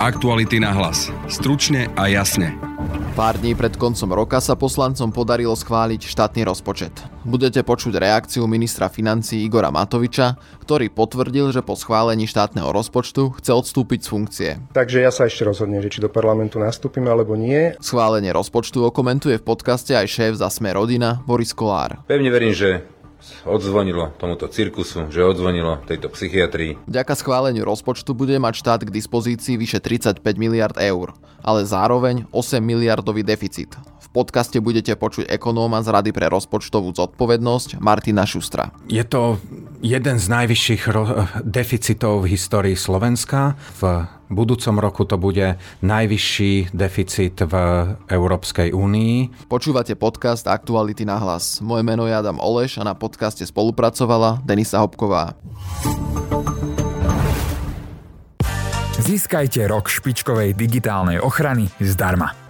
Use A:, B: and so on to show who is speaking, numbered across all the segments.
A: Aktuality na hlas. Stručne a jasne.
B: Pár dní pred koncom roka sa poslancom podarilo schváliť štátny rozpočet. Budete počuť reakciu ministra financí Igora Matoviča, ktorý potvrdil, že po schválení štátneho rozpočtu chce odstúpiť z funkcie.
C: Takže ja sa ešte rozhodnem, že či do parlamentu nastúpim alebo nie.
B: Schválenie rozpočtu okomentuje v podcaste aj šéf za Sme rodina Boris Kolár.
D: Pevne verím, že odzvonilo tomuto cirkusu, že odzvonilo tejto psychiatrii.
B: Vďaka schváleniu rozpočtu bude mať štát k dispozícii vyše 35 miliard eur, ale zároveň 8 miliardový deficit. V podcaste budete počuť ekonóma z Rady pre rozpočtovú zodpovednosť Martina Šustra.
E: Je to jeden z najvyšších ro- deficitov v histórii Slovenska. V budúcom roku to bude najvyšší deficit v Európskej únii.
B: Počúvate podcast Aktuality na hlas. Moje meno je Adam Oleš a na podcaste spolupracovala Denisa Hopková.
F: Získajte rok špičkovej digitálnej ochrany zdarma.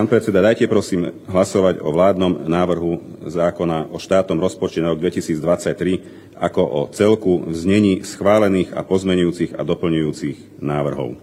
G: Pán predseda, dajte prosím hlasovať o vládnom návrhu zákona o štátnom rozpočte na rok 2023 ako o celku v znení schválených a pozmenujúcich a doplňujúcich návrhov.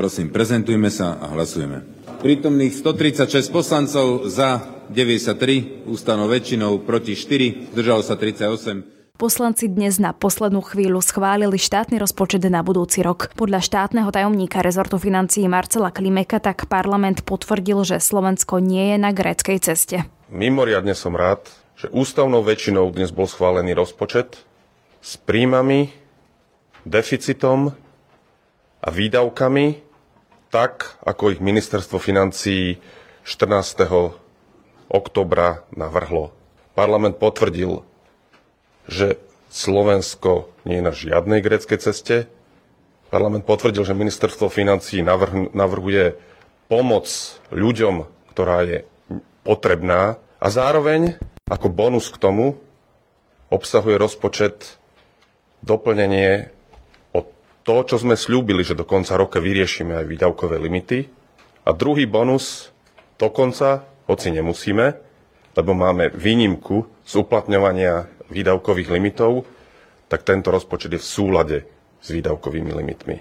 D: Prosím, prezentujme sa a hlasujeme. Prítomných 136 poslancov za 93, ústavnou väčšinou proti 4, zdržalo sa 38.
H: Poslanci dnes na poslednú chvíľu schválili štátny rozpočet na budúci rok. Podľa štátneho tajomníka rezortu financií Marcela Klimeka tak parlament potvrdil, že Slovensko nie je na gréckej ceste.
I: Mimoriadne som rád, že ústavnou väčšinou dnes bol schválený rozpočet s príjmami, deficitom a výdavkami, tak ako ich ministerstvo financií 14. oktobra navrhlo. Parlament potvrdil že Slovensko nie je na žiadnej gréckej ceste. Parlament potvrdil, že ministerstvo financí navrhuje pomoc ľuďom, ktorá je potrebná a zároveň ako bonus k tomu obsahuje rozpočet doplnenie o to, čo sme slúbili, že do konca roka vyriešime aj výdavkové limity. A druhý bonus dokonca, hoci nemusíme, lebo máme výnimku z uplatňovania výdavkových limitov, tak tento rozpočet je v súlade s výdavkovými limitmi.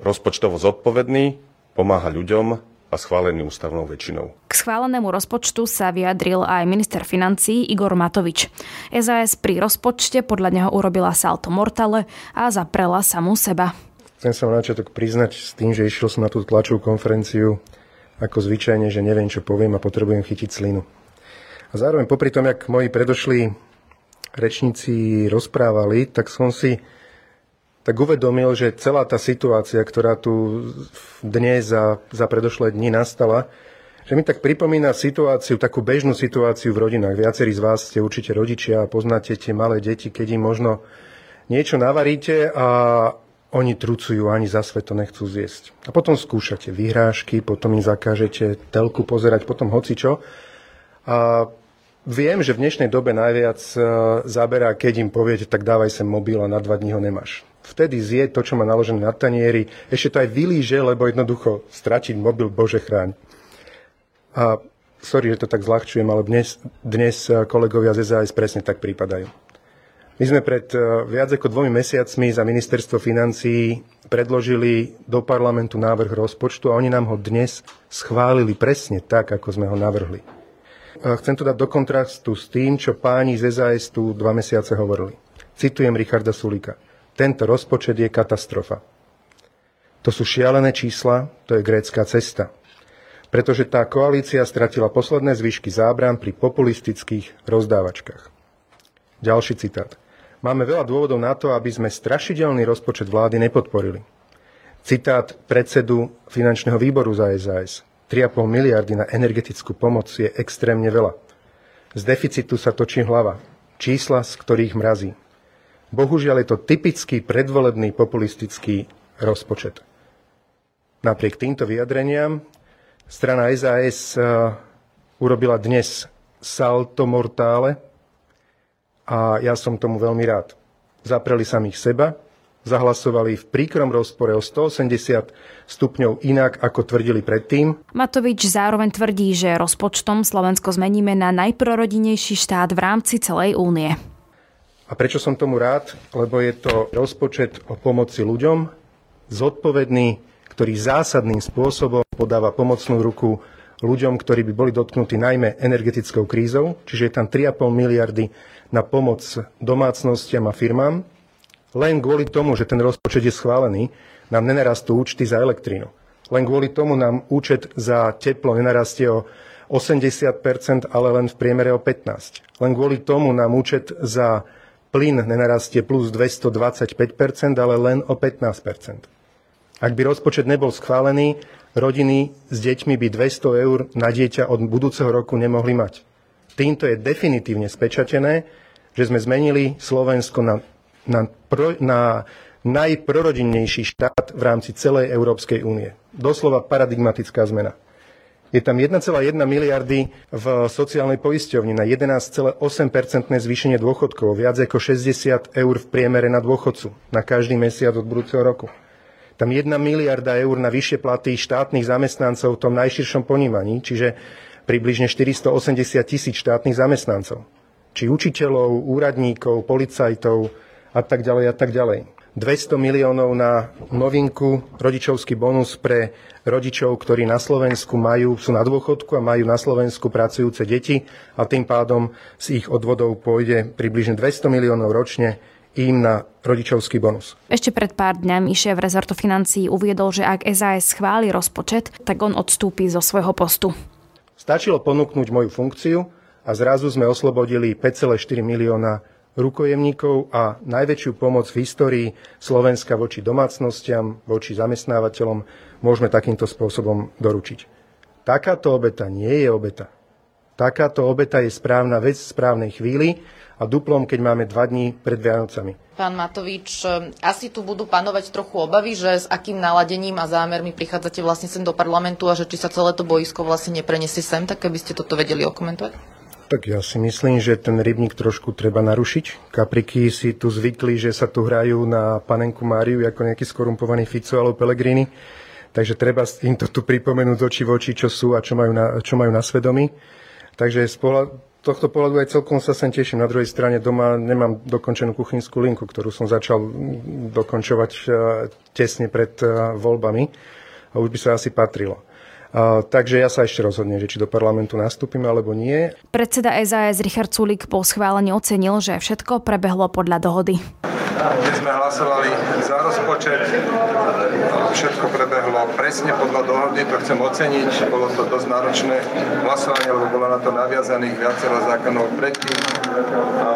I: Rozpočtovo zodpovedný, pomáha ľuďom a schválený ústavnou väčšinou.
H: K schválenému rozpočtu sa vyjadril aj minister financí Igor Matovič. SAS pri rozpočte podľa neho urobila salto mortale a zaprela samú seba.
C: Chcem sa na začiatok priznať s tým, že išiel som na tú tlačovú konferenciu ako zvyčajne, že neviem, čo poviem a potrebujem chytiť slinu. A zároveň popri tom, jak moji predošli rečníci rozprávali, tak som si tak uvedomil, že celá tá situácia, ktorá tu dnes za, za predošlé dni nastala, že mi tak pripomína situáciu, takú bežnú situáciu v rodinách. Viacerí z vás ste určite rodičia a poznáte tie malé deti, keď im možno niečo navaríte a oni trucujú, ani za svet to nechcú zjesť. A potom skúšate vyhrážky, potom im zakážete telku pozerať, potom hocičo. A Viem, že v dnešnej dobe najviac e, zaberá, keď im poviete, tak dávaj sem mobil a na dva dní ho nemáš. Vtedy zje to, čo má naložené na tanieri, ešte to aj vylíže, lebo jednoducho stratiť mobil, bože chráň. A sorry, že to tak zľahčujem, ale dnes, dnes e, kolegovia z SAS presne tak prípadajú. My sme pred e, viac ako dvomi mesiacmi za ministerstvo financií predložili do parlamentu návrh rozpočtu a oni nám ho dnes schválili presne tak, ako sme ho navrhli. Chcem to dať do kontrastu s tým, čo páni z SAS tu dva mesiace hovorili. Citujem Richarda Sulika. Tento rozpočet je katastrofa. To sú šialené čísla, to je grécka cesta. Pretože tá koalícia stratila posledné zvyšky zábran pri populistických rozdávačkách. Ďalší citát. Máme veľa dôvodov na to, aby sme strašidelný rozpočet vlády nepodporili. Citát predsedu finančného výboru za SAS. 3,5 miliardy na energetickú pomoc je extrémne veľa. Z deficitu sa točí hlava. Čísla, z ktorých mrazí. Bohužiaľ je to typický predvolebný populistický rozpočet. Napriek týmto vyjadreniam strana SAS urobila dnes salto mortále a ja som tomu veľmi rád. Zapreli samých seba, zahlasovali v príkrom rozpore o 180 stupňov inak, ako tvrdili predtým.
H: Matovič zároveň tvrdí, že rozpočtom Slovensko zmeníme na najprorodinejší štát v rámci celej únie.
C: A prečo som tomu rád? Lebo je to rozpočet o pomoci ľuďom, zodpovedný, ktorý zásadným spôsobom podáva pomocnú ruku ľuďom, ktorí by boli dotknutí najmä energetickou krízou, čiže je tam 3,5 miliardy na pomoc domácnostiam a firmám. Len kvôli tomu, že ten rozpočet je schválený, nám nenarastú účty za elektrínu. Len kvôli tomu nám účet za teplo nenarastie o 80%, ale len v priemere o 15%. Len kvôli tomu nám účet za plyn nenarastie plus 225%, ale len o 15%. Ak by rozpočet nebol schválený, rodiny s deťmi by 200 eur na dieťa od budúceho roku nemohli mať. Týmto je definitívne spečatené, že sme zmenili Slovensko na na, pro, na najprorodinnejší štát v rámci celej Európskej únie. Doslova paradigmatická zmena. Je tam 1,1 miliardy v sociálnej poisťovni na 11,8% zvýšenie dôchodkov, viac ako 60 eur v priemere na dôchodcu na každý mesiac od budúceho roku. Tam 1 miliarda eur na vyššie platy štátnych zamestnancov v tom najširšom ponímaní, čiže približne 480 tisíc štátnych zamestnancov. Či učiteľov, úradníkov, policajtov, a tak ďalej a tak ďalej. 200 miliónov na novinku, rodičovský bonus pre rodičov, ktorí na Slovensku majú, sú na dôchodku a majú na Slovensku pracujúce deti a tým pádom z ich odvodov pôjde približne 200 miliónov ročne im na rodičovský bonus.
H: Ešte pred pár dňami šéf rezortu financií uviedol, že ak SAS schváli rozpočet, tak on odstúpi zo svojho postu.
C: Stačilo ponúknuť moju funkciu a zrazu sme oslobodili 5,4 milióna rukojemníkov a najväčšiu pomoc v histórii Slovenska voči domácnostiam, voči zamestnávateľom môžeme takýmto spôsobom doručiť. Takáto obeta nie je obeta. Takáto obeta je správna vec v správnej chvíli a duplom, keď máme dva dní pred Vianocami.
J: Pán Matovič, asi tu budú panovať trochu obavy, že s akým naladením a zámermi prichádzate vlastne sem do parlamentu a že či sa celé to boisko vlastne nepreniesie sem, tak keby ste toto vedeli okomentovať?
C: Tak ja si myslím, že ten rybník trošku treba narušiť. Kapriky si tu zvykli, že sa tu hrajú na panenku Máriu ako nejaký skorumpovaný Fico alebo Pellegrini. Takže treba im to tu pripomenúť z očí v oči, čo sú a čo majú na, čo majú na svedomí. Takže z pohľad, tohto pohľadu aj celkom sa sem teším. Na druhej strane doma nemám dokončenú kuchynskú linku, ktorú som začal dokončovať eh, tesne pred eh, voľbami a už by sa asi patrilo takže ja sa ešte rozhodnem, že či do parlamentu nastúpim alebo nie.
H: Predseda SAS Richard Sulik po schválení ocenil, že všetko prebehlo podľa dohody.
K: Dnes sme hlasovali za rozpočet, všetko prebehlo presne podľa dohody, to chcem oceniť. Bolo to dosť náročné hlasovanie, lebo bolo na to naviazaných viacero zákonov predtým a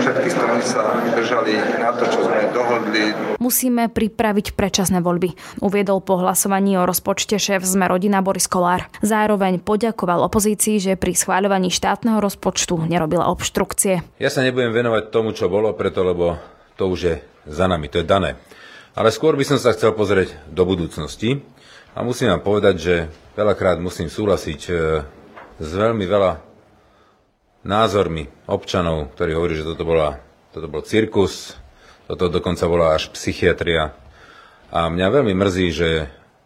K: všetky strany sa držali na to, čo sme dohodli.
H: Musíme pripraviť predčasné voľby, uviedol po hlasovaní o rozpočte šéf Sme rodina Boris Kolár. Zároveň poďakoval opozícii, že pri schváľovaní štátneho rozpočtu nerobila obštrukcie.
D: Ja sa nebudem venovať tomu, čo bolo, preto lebo to už je za nami, to je dané. Ale skôr by som sa chcel pozrieť do budúcnosti a musím vám povedať, že veľakrát musím súhlasiť e, s veľmi veľa názormi občanov, ktorí hovorí, že toto, bola, toto bol cirkus, toto dokonca bola až psychiatria. A mňa veľmi mrzí, že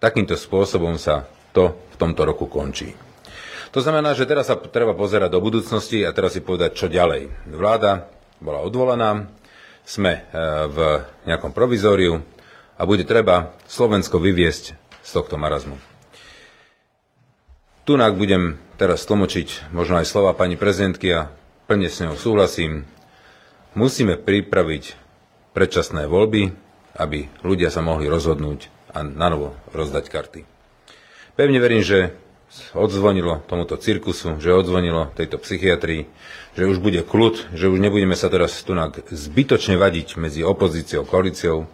D: takýmto spôsobom sa to v tomto roku končí. To znamená, že teraz sa treba pozerať do budúcnosti a teraz si povedať, čo ďalej. Vláda bola odvolaná, sme e, v nejakom provizóriu, a bude treba Slovensko vyviesť z tohto marazmu. Tunak budem teraz tlmočiť možno aj slova pani prezidentky a plne s ňou súhlasím. Musíme pripraviť predčasné voľby, aby ľudia sa mohli rozhodnúť a nanovo rozdať karty. Pevne verím, že odzvonilo tomuto cirkusu, že odzvonilo tejto psychiatrii, že už bude kľud, že už nebudeme sa teraz tu zbytočne vadiť medzi opozíciou a koalíciou,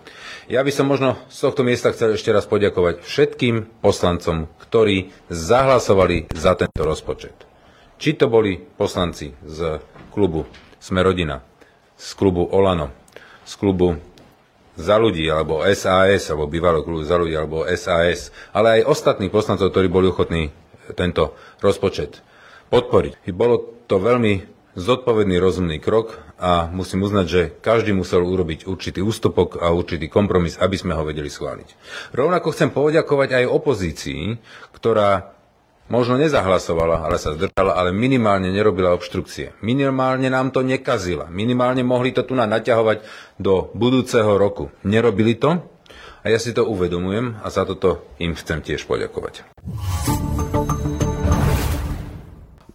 D: ja by som možno z tohto miesta chcel ešte raz poďakovať všetkým poslancom, ktorí zahlasovali za tento rozpočet. Či to boli poslanci z klubu Sme rodina, z klubu Olano, z klubu za ľudí, alebo SAS, alebo bývalého klubu za ľudí, alebo SAS, ale aj ostatných poslancov, ktorí boli ochotní tento rozpočet podporiť. Bolo to veľmi zodpovedný, rozumný krok a musím uznať, že každý musel urobiť určitý ústupok a určitý kompromis, aby sme ho vedeli schváliť. Rovnako chcem poďakovať aj opozícii, ktorá možno nezahlasovala, ale sa zdržala, ale minimálne nerobila obštrukcie. Minimálne nám to nekazila. Minimálne mohli to tu na naťahovať do budúceho roku. Nerobili to a ja si to uvedomujem a za toto im chcem tiež poďakovať.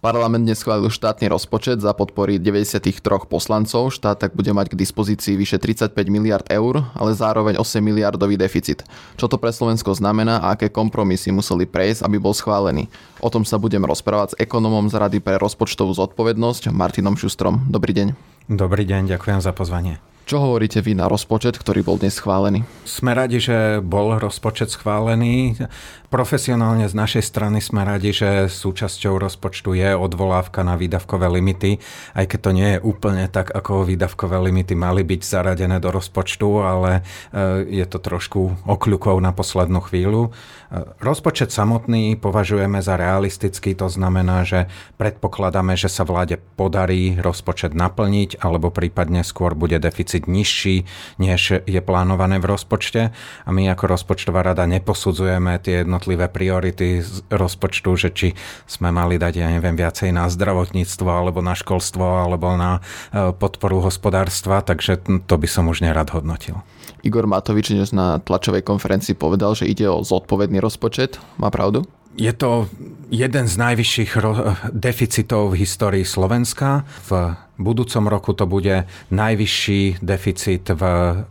B: Parlament dnes schválil štátny rozpočet za podpory 93 poslancov. Štát tak bude mať k dispozícii vyše 35 miliard eur, ale zároveň 8 miliardový deficit. Čo to pre Slovensko znamená a aké kompromisy museli prejsť, aby bol schválený? O tom sa budem rozprávať s ekonomom z Rady pre rozpočtovú zodpovednosť Martinom Šustrom. Dobrý deň.
E: Dobrý deň, ďakujem za pozvanie.
B: Čo hovoríte vy na rozpočet, ktorý bol dnes schválený?
E: Sme radi, že bol rozpočet schválený. Profesionálne z našej strany sme radi, že súčasťou rozpočtu je odvolávka na výdavkové limity, aj keď to nie je úplne tak, ako výdavkové limity mali byť zaradené do rozpočtu, ale e, je to trošku okľukov na poslednú chvíľu. E, rozpočet samotný považujeme za realistický, to znamená, že predpokladáme, že sa vláde podarí rozpočet naplniť, alebo prípadne skôr bude deficit deficit nižší, než je plánované v rozpočte. A my ako rozpočtová rada neposudzujeme tie jednotlivé priority z rozpočtu, že či sme mali dať, ja neviem, viacej na zdravotníctvo, alebo na školstvo, alebo na e, podporu hospodárstva, takže to by som už nerad hodnotil.
B: Igor Matovič dnes na tlačovej konferencii povedal, že ide o zodpovedný rozpočet. Má pravdu?
E: Je to jeden z najvyšších deficitov v histórii Slovenska. V budúcom roku to bude najvyšší deficit v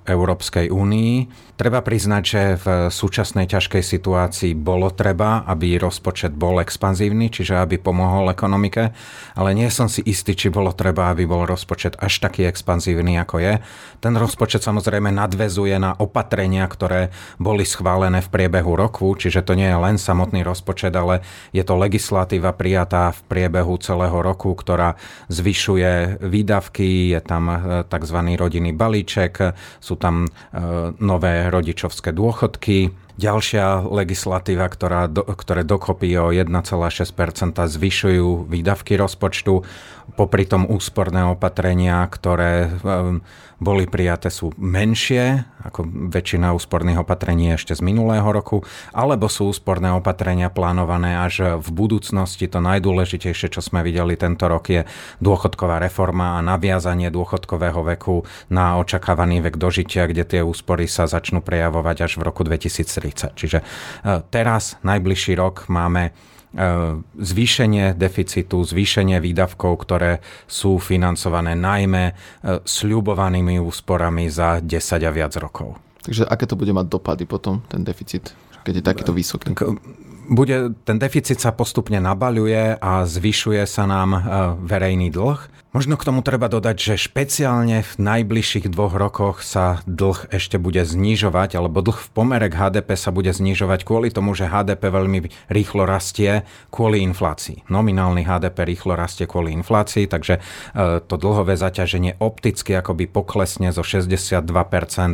E: Európskej únii. Treba priznať, že v súčasnej ťažkej situácii bolo treba, aby rozpočet bol expanzívny, čiže aby pomohol ekonomike, ale nie som si istý, či bolo treba, aby bol rozpočet až taký expanzívny, ako je. Ten rozpočet samozrejme nadvezuje na opatrenia, ktoré boli schválené v priebehu roku, čiže to nie je len samotný rozpočet, ale je to legislatíva prijatá v priebehu celého roku, ktorá zvyšuje výdavky, je tam e, tzv. rodinný balíček, sú tam e, nové rodičovské dôchodky, Ďalšia legislatíva, ktorá do, ktoré dokopy o 1,6% zvyšujú výdavky rozpočtu, popri tom úsporné opatrenia, ktoré boli prijaté, sú menšie, ako väčšina úsporných opatrení ešte z minulého roku, alebo sú úsporné opatrenia plánované až v budúcnosti. To najdôležitejšie, čo sme videli tento rok, je dôchodková reforma a naviazanie dôchodkového veku na očakávaný vek dožitia, kde tie úspory sa začnú prejavovať až v roku 2030. Čiže e, teraz, najbližší rok, máme zvýšenie deficitu, zvýšenie výdavkov, ktoré sú financované najmä e, sľubovanými úsporami za 10 a viac rokov.
B: Takže aké to bude mať dopady potom, ten deficit, keď je takýto vysoký?
E: Bude, ten deficit sa postupne nabaľuje a zvyšuje sa nám e, verejný dlh Možno k tomu treba dodať, že špeciálne v najbližších dvoch rokoch sa dlh ešte bude znižovať, alebo dlh v pomere k HDP sa bude znižovať kvôli tomu, že HDP veľmi rýchlo rastie kvôli inflácii. Nominálny HDP rýchlo rastie kvôli inflácii, takže e, to dlhové zaťaženie opticky akoby poklesne zo 62%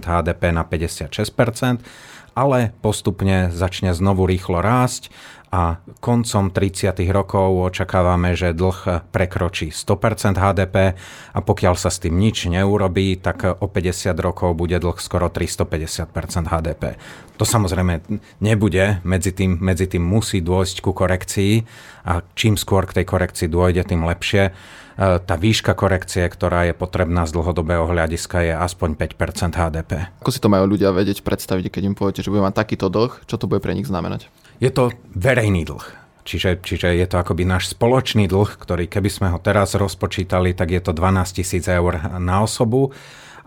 E: HDP na 56%, ale postupne začne znovu rýchlo rásť a koncom 30. rokov očakávame, že dlh prekročí 100% HDP a pokiaľ sa s tým nič neurobí, tak o 50 rokov bude dlh skoro 350% HDP. To samozrejme nebude, medzi tým, medzi tým musí dôjsť ku korekcii a čím skôr k tej korekcii dôjde, tým lepšie. E, tá výška korekcie, ktorá je potrebná z dlhodobého hľadiska, je aspoň 5% HDP.
B: Ako si to majú ľudia vedieť predstaviť, keď im poviete, že bude mať takýto dlh, čo to bude pre nich znamenať?
E: Je to verejný dlh. Čiže, čiže je to akoby náš spoločný dlh, ktorý keby sme ho teraz rozpočítali, tak je to 12 tisíc eur na osobu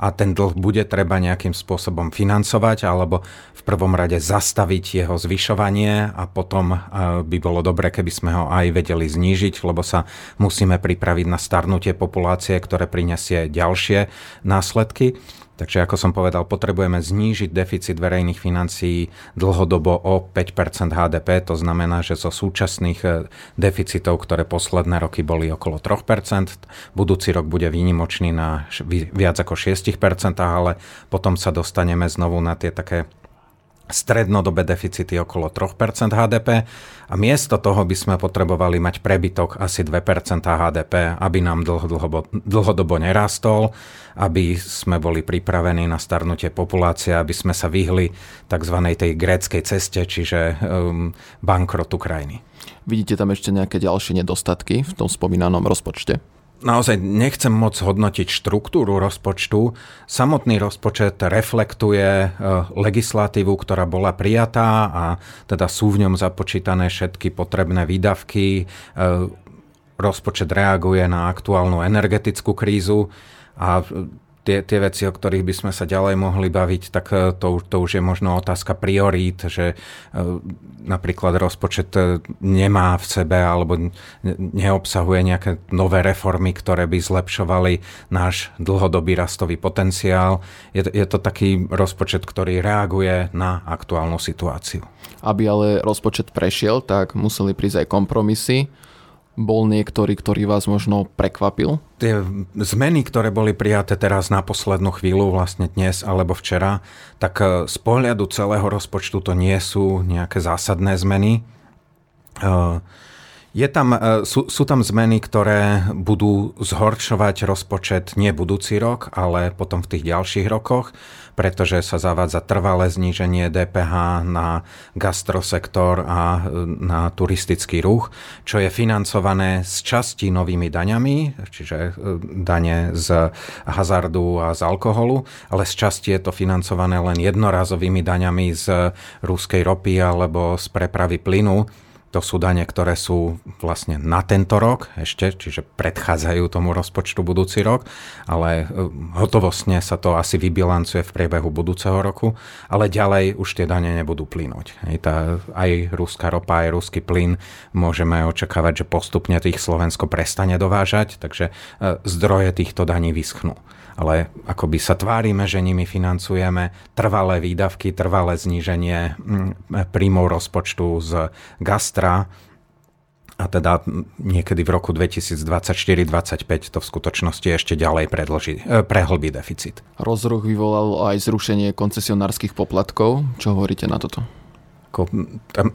E: a ten dlh bude treba nejakým spôsobom financovať alebo v prvom rade zastaviť jeho zvyšovanie a potom eh, by bolo dobre, keby sme ho aj vedeli znížiť, lebo sa musíme pripraviť na starnutie populácie, ktoré prinesie ďalšie následky. Takže ako som povedal, potrebujeme znížiť deficit verejných financií dlhodobo o 5% HDP, to znamená, že zo súčasných e, deficitov, ktoré posledné roky boli okolo 3% budúci rok bude výnimočný na viac ako 6 ale potom sa dostaneme znovu na tie také strednodobé deficity okolo 3% HDP a miesto toho by sme potrebovali mať prebytok asi 2% HDP, aby nám dlhodobo, dlhodobo nerastol, aby sme boli pripravení na starnutie populácie, aby sme sa vyhli tzv. tej gréckej ceste, čiže um, bankrotu krajiny.
B: Vidíte tam ešte nejaké ďalšie nedostatky v tom spomínanom rozpočte?
E: Naozaj nechcem moc hodnotiť štruktúru rozpočtu. Samotný rozpočet reflektuje e, legislatívu, ktorá bola prijatá a teda sú v ňom započítané všetky potrebné výdavky. E, rozpočet reaguje na aktuálnu energetickú krízu a tie, tie veci, o ktorých by sme sa ďalej mohli baviť, tak e, to, to už je možno otázka priorít, že e, napríklad rozpočet e, nemá v sebe alebo neobsahuje nejaké nové reformy, ktoré by zlepšovali náš dlhodobý rastový potenciál. Je, je to taký rozpočet, ktorý reaguje na aktuálnu situáciu.
B: Aby ale rozpočet prešiel, tak museli prísť aj kompromisy bol niektorý, ktorý vás možno prekvapil?
E: Tie zmeny, ktoré boli prijaté teraz na poslednú chvíľu, vlastne dnes alebo včera, tak e, z pohľadu celého rozpočtu to nie sú nejaké zásadné zmeny. Uh, je tam, e, sú, sú tam zmeny, ktoré budú zhoršovať rozpočet nie budúci rok, ale potom v tých ďalších rokoch, pretože sa zavádza trvalé zníženie DPH na gastrosektor a e, na turistický ruch, čo je financované z časti novými daňami, čiže e, dane z hazardu a z alkoholu, ale z časti je to financované len jednorazovými daňami z ruskej ropy alebo z prepravy plynu to sú dane, ktoré sú vlastne na tento rok ešte, čiže predchádzajú tomu rozpočtu budúci rok, ale e, hotovostne sa to asi vybilancuje v priebehu budúceho roku, ale ďalej už tie dane nebudú plynúť. tá, aj ruská ropa, aj ruský plyn môžeme očakávať, že postupne tých Slovensko prestane dovážať, takže e, zdroje týchto daní vyschnú ale akoby sa tvárime, že nimi financujeme trvalé výdavky, trvalé zníženie príjmov rozpočtu z gastra, a teda niekedy v roku 2024-2025 to v skutočnosti ešte ďalej predlží, e, prehlbí deficit.
B: Rozruch vyvolalo aj zrušenie koncesionárskych poplatkov. Čo hovoríte na toto?
E: Ako,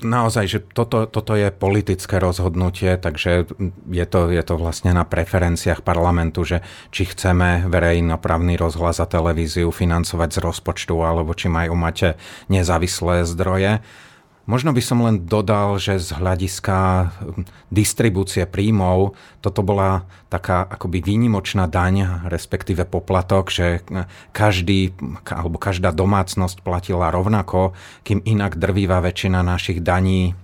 E: naozaj, že toto, toto je politické rozhodnutie, takže je to, je to vlastne na preferenciách parlamentu, že či chceme verejnoprávny rozhlas a televíziu financovať z rozpočtu, alebo či majú mať nezávislé zdroje. Možno by som len dodal, že z hľadiska hm, distribúcie príjmov toto bola taká akoby výnimočná daň, respektíve poplatok, že hm, každý alebo každá domácnosť platila rovnako, kým inak drvíva väčšina našich daní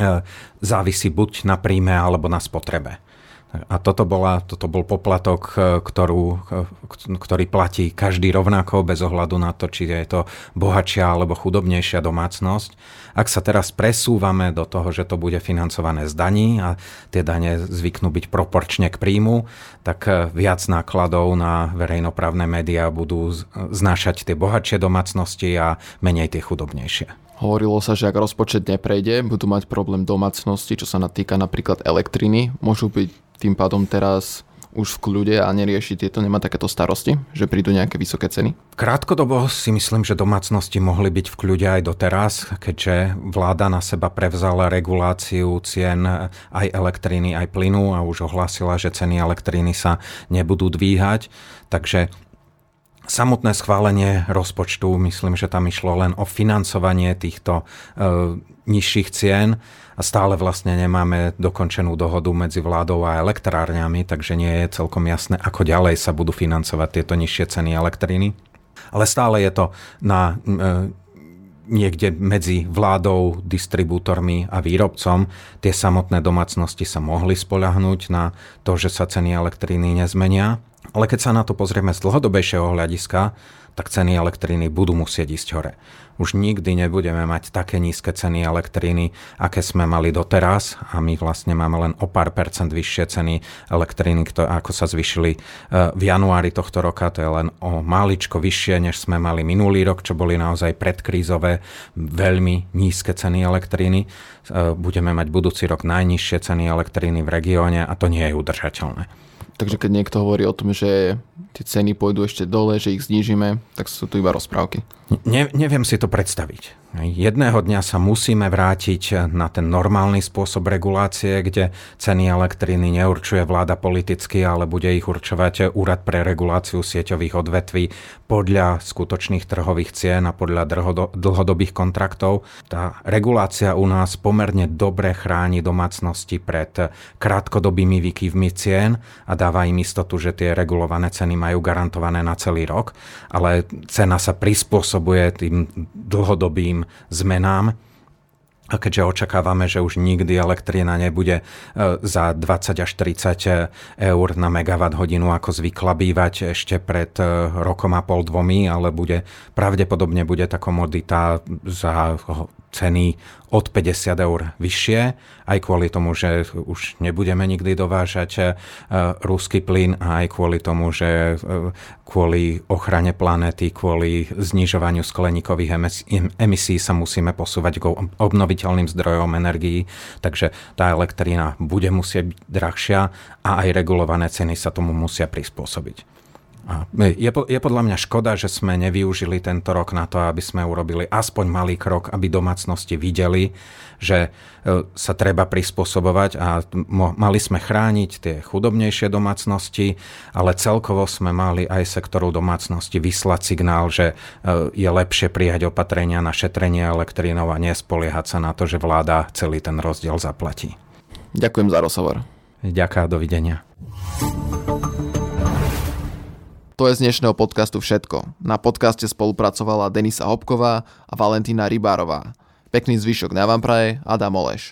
E: hm, závisí buď na príjme alebo na spotrebe. A toto, bola, toto bol poplatok, e, ktorú, e, ktorý platí každý rovnako, bez ohľadu na to, či je to bohatšia alebo chudobnejšia domácnosť. Ak sa teraz presúvame do toho, že to bude financované z daní a tie dane zvyknú byť proporčne k príjmu, tak e, viac nákladov na verejnoprávne médiá budú znášať tie bohatšie domácnosti a menej tie chudobnejšie.
B: Hovorilo sa, že ak rozpočet neprejde, budú mať problém domácnosti, čo sa natýka napríklad elektriny. Môžu byť tým pádom teraz už v kľude a nerieši tieto, nemá takéto starosti, že prídu nejaké vysoké ceny?
E: Krátkodobo si myslím, že domácnosti mohli byť v kľude aj doteraz, keďže vláda na seba prevzala reguláciu cien aj elektriny, aj plynu a už ohlásila, že ceny elektriny sa nebudú dvíhať. Takže samotné schválenie rozpočtu, myslím, že tam išlo len o financovanie týchto e, nižších cien a stále vlastne nemáme dokončenú dohodu medzi vládou a elektrárňami, takže nie je celkom jasné, ako ďalej sa budú financovať tieto nižšie ceny elektriny. Ale stále je to na e, niekde medzi vládou, distribútormi a výrobcom. Tie samotné domácnosti sa mohli spoľahnúť na to, že sa ceny elektriny nezmenia. Ale keď sa na to pozrieme z dlhodobejšieho hľadiska, tak ceny elektriny budú musieť ísť hore už nikdy nebudeme mať také nízke ceny elektriny, aké sme mali doteraz a my vlastne máme len o pár percent vyššie ceny elektriny, ako sa zvyšili e, v januári tohto roka, to je len o máličko vyššie, než sme mali minulý rok, čo boli naozaj predkrízové veľmi nízke ceny elektriny. E, budeme mať budúci rok najnižšie ceny elektriny v regióne a to nie je udržateľné.
B: Takže keď niekto hovorí o tom, že tie ceny pôjdu ešte dole, že ich znížime, tak sú tu iba rozprávky.
E: Ne, neviem si to predstaviť. Jedného dňa sa musíme vrátiť na ten normálny spôsob regulácie, kde ceny elektriny neurčuje vláda politicky, ale bude ich určovať Úrad pre reguláciu sieťových odvetví podľa skutočných trhových cien a podľa dlhodobých kontraktov. Tá regulácia u nás pomerne dobre chráni domácnosti pred krátkodobými výkyvmi cien a dáva im istotu, že tie regulované ceny majú garantované na celý rok, ale cena sa prispôsobuje tým dlhodobým zmenám. A keďže očakávame, že už nikdy elektrina nebude e, za 20 až 30 eur na megawatt hodinu, ako zvykla bývať ešte pred e, rokom a pol dvomi, ale bude pravdepodobne bude tá komodita za ceny od 50 eur vyššie, aj kvôli tomu, že už nebudeme nikdy dovážať e, ruský plyn a aj kvôli tomu, že e, kvôli ochrane planéty, kvôli znižovaniu skleníkových emisí sa musíme posúvať k obnoviteľným zdrojom energií, takže tá elektrina bude musieť byť drahšia a aj regulované ceny sa tomu musia prispôsobiť. A je, je podľa mňa škoda, že sme nevyužili tento rok na to, aby sme urobili aspoň malý krok, aby domácnosti videli, že e, sa treba prispôsobovať a mali sme chrániť tie chudobnejšie domácnosti, ale celkovo sme mali aj sektoru domácnosti vyslať signál, že e, je lepšie prijať opatrenia na šetrenie elektrinov a nespoliehať sa na to, že vláda celý ten rozdiel zaplatí.
B: Ďakujem za rozhovor.
E: Ďakujem, dovidenia.
B: To je z dnešného podcastu všetko. Na podcaste spolupracovala Denisa Hopková a Valentína Rybárová. Pekný zvyšok na vám praje Adam Oleš.